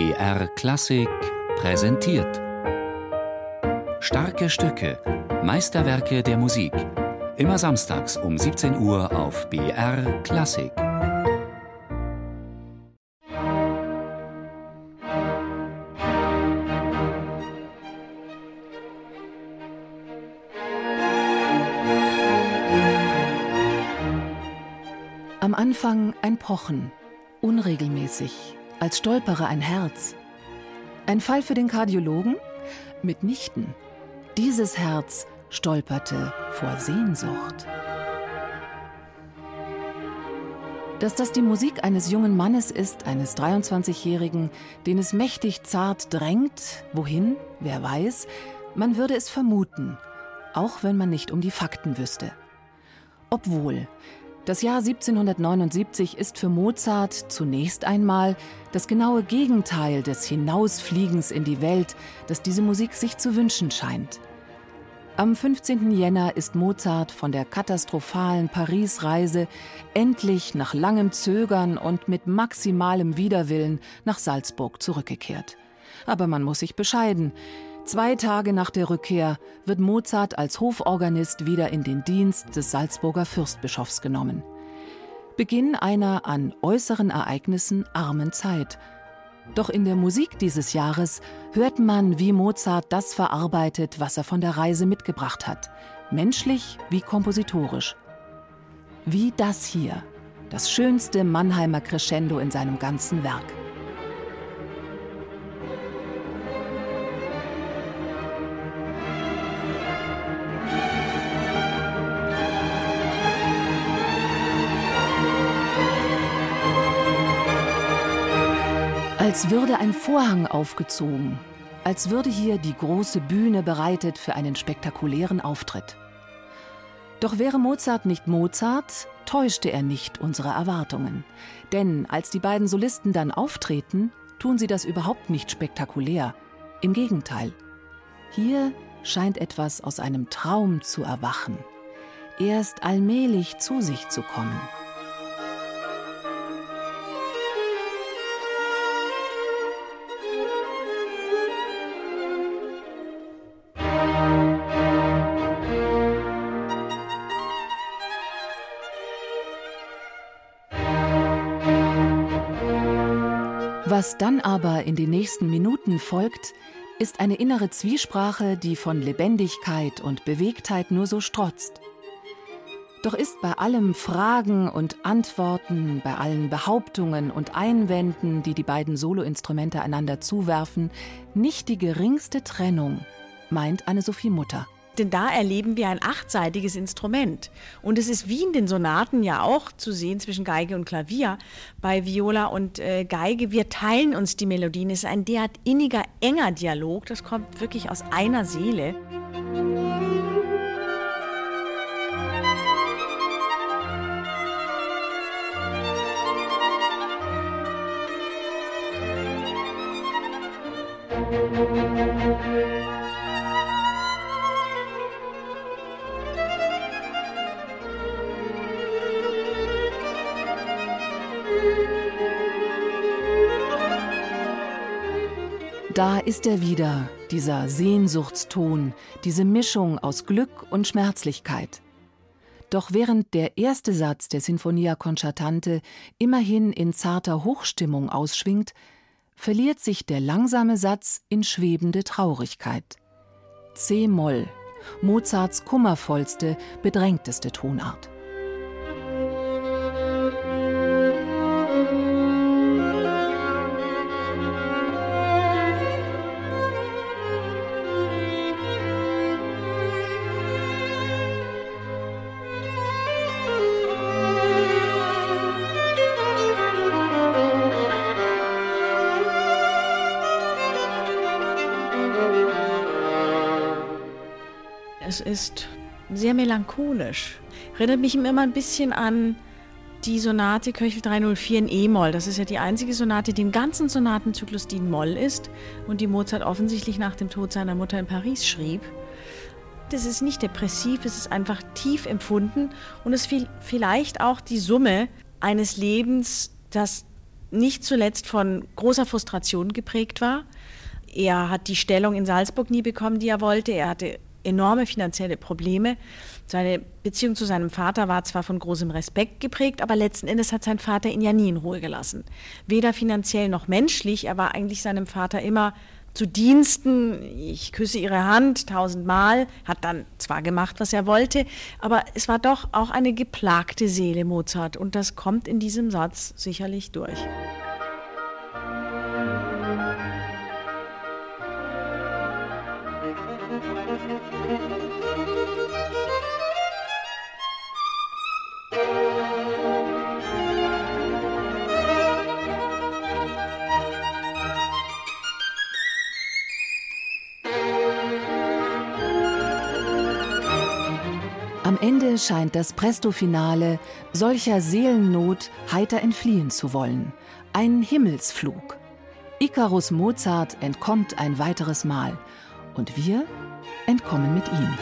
BR Klassik präsentiert. Starke Stücke, Meisterwerke der Musik. Immer samstags um 17 Uhr auf BR Klassik. Am Anfang ein Pochen, unregelmäßig, als stolpere ein Herz. Ein Fall für den Kardiologen? Mitnichten. Dieses Herz stolperte vor Sehnsucht. Dass das die Musik eines jungen Mannes ist, eines 23-Jährigen, den es mächtig zart drängt, wohin, wer weiß, man würde es vermuten, auch wenn man nicht um die Fakten wüsste. Obwohl, das Jahr 1779 ist für Mozart zunächst einmal das genaue Gegenteil des Hinausfliegens in die Welt, das diese Musik sich zu wünschen scheint. Am 15. Jänner ist Mozart von der katastrophalen Paris-Reise endlich nach langem Zögern und mit maximalem Widerwillen nach Salzburg zurückgekehrt. Aber man muss sich bescheiden. Zwei Tage nach der Rückkehr wird Mozart als Hoforganist wieder in den Dienst des Salzburger Fürstbischofs genommen. Beginn einer an äußeren Ereignissen armen Zeit. Doch in der Musik dieses Jahres hört man, wie Mozart das verarbeitet, was er von der Reise mitgebracht hat, menschlich wie kompositorisch. Wie das hier, das schönste Mannheimer Crescendo in seinem ganzen Werk. Als würde ein Vorhang aufgezogen, als würde hier die große Bühne bereitet für einen spektakulären Auftritt. Doch wäre Mozart nicht Mozart, täuschte er nicht unsere Erwartungen. Denn als die beiden Solisten dann auftreten, tun sie das überhaupt nicht spektakulär. Im Gegenteil. Hier scheint etwas aus einem Traum zu erwachen, erst allmählich zu sich zu kommen. Was dann aber in den nächsten Minuten folgt, ist eine innere Zwiesprache, die von Lebendigkeit und Bewegtheit nur so strotzt. Doch ist bei allem Fragen und Antworten, bei allen Behauptungen und Einwänden, die die beiden Soloinstrumente einander zuwerfen, nicht die geringste Trennung, meint Anne-Sophie Mutter. Denn da erleben wir ein achtseitiges Instrument. Und es ist wie in den Sonaten ja auch zu sehen zwischen Geige und Klavier. Bei Viola und äh, Geige, wir teilen uns die Melodien. Es ist ein derart inniger, enger Dialog. Das kommt wirklich aus einer Seele. Da ist er wieder, dieser Sehnsuchtston, diese Mischung aus Glück und Schmerzlichkeit. Doch während der erste Satz der Sinfonia Concertante immerhin in zarter Hochstimmung ausschwingt, verliert sich der langsame Satz in schwebende Traurigkeit. C-Moll, Mozarts kummervollste, bedrängteste Tonart. Es ist sehr melancholisch. Erinnert mich immer ein bisschen an die Sonate Köchel 304 in E-Moll. Das ist ja die einzige Sonate, die im ganzen Sonatenzyklus, die in Moll ist und die Mozart offensichtlich nach dem Tod seiner Mutter in Paris schrieb. Das ist nicht depressiv, es ist einfach tief empfunden und es ist vielleicht auch die Summe eines Lebens, das nicht zuletzt von großer Frustration geprägt war. Er hat die Stellung in Salzburg nie bekommen, die er wollte. Er hatte enorme finanzielle Probleme. Seine Beziehung zu seinem Vater war zwar von großem Respekt geprägt, aber letzten Endes hat sein Vater ihn ja nie in Ruhe gelassen. Weder finanziell noch menschlich. Er war eigentlich seinem Vater immer zu Diensten. Ich küsse ihre Hand tausendmal, hat dann zwar gemacht, was er wollte, aber es war doch auch eine geplagte Seele Mozart und das kommt in diesem Satz sicherlich durch. Am Ende scheint das Presto-Finale solcher Seelennot heiter entfliehen zu wollen. Ein Himmelsflug. Icarus Mozart entkommt ein weiteres Mal. Und wir entkommen mit ihm.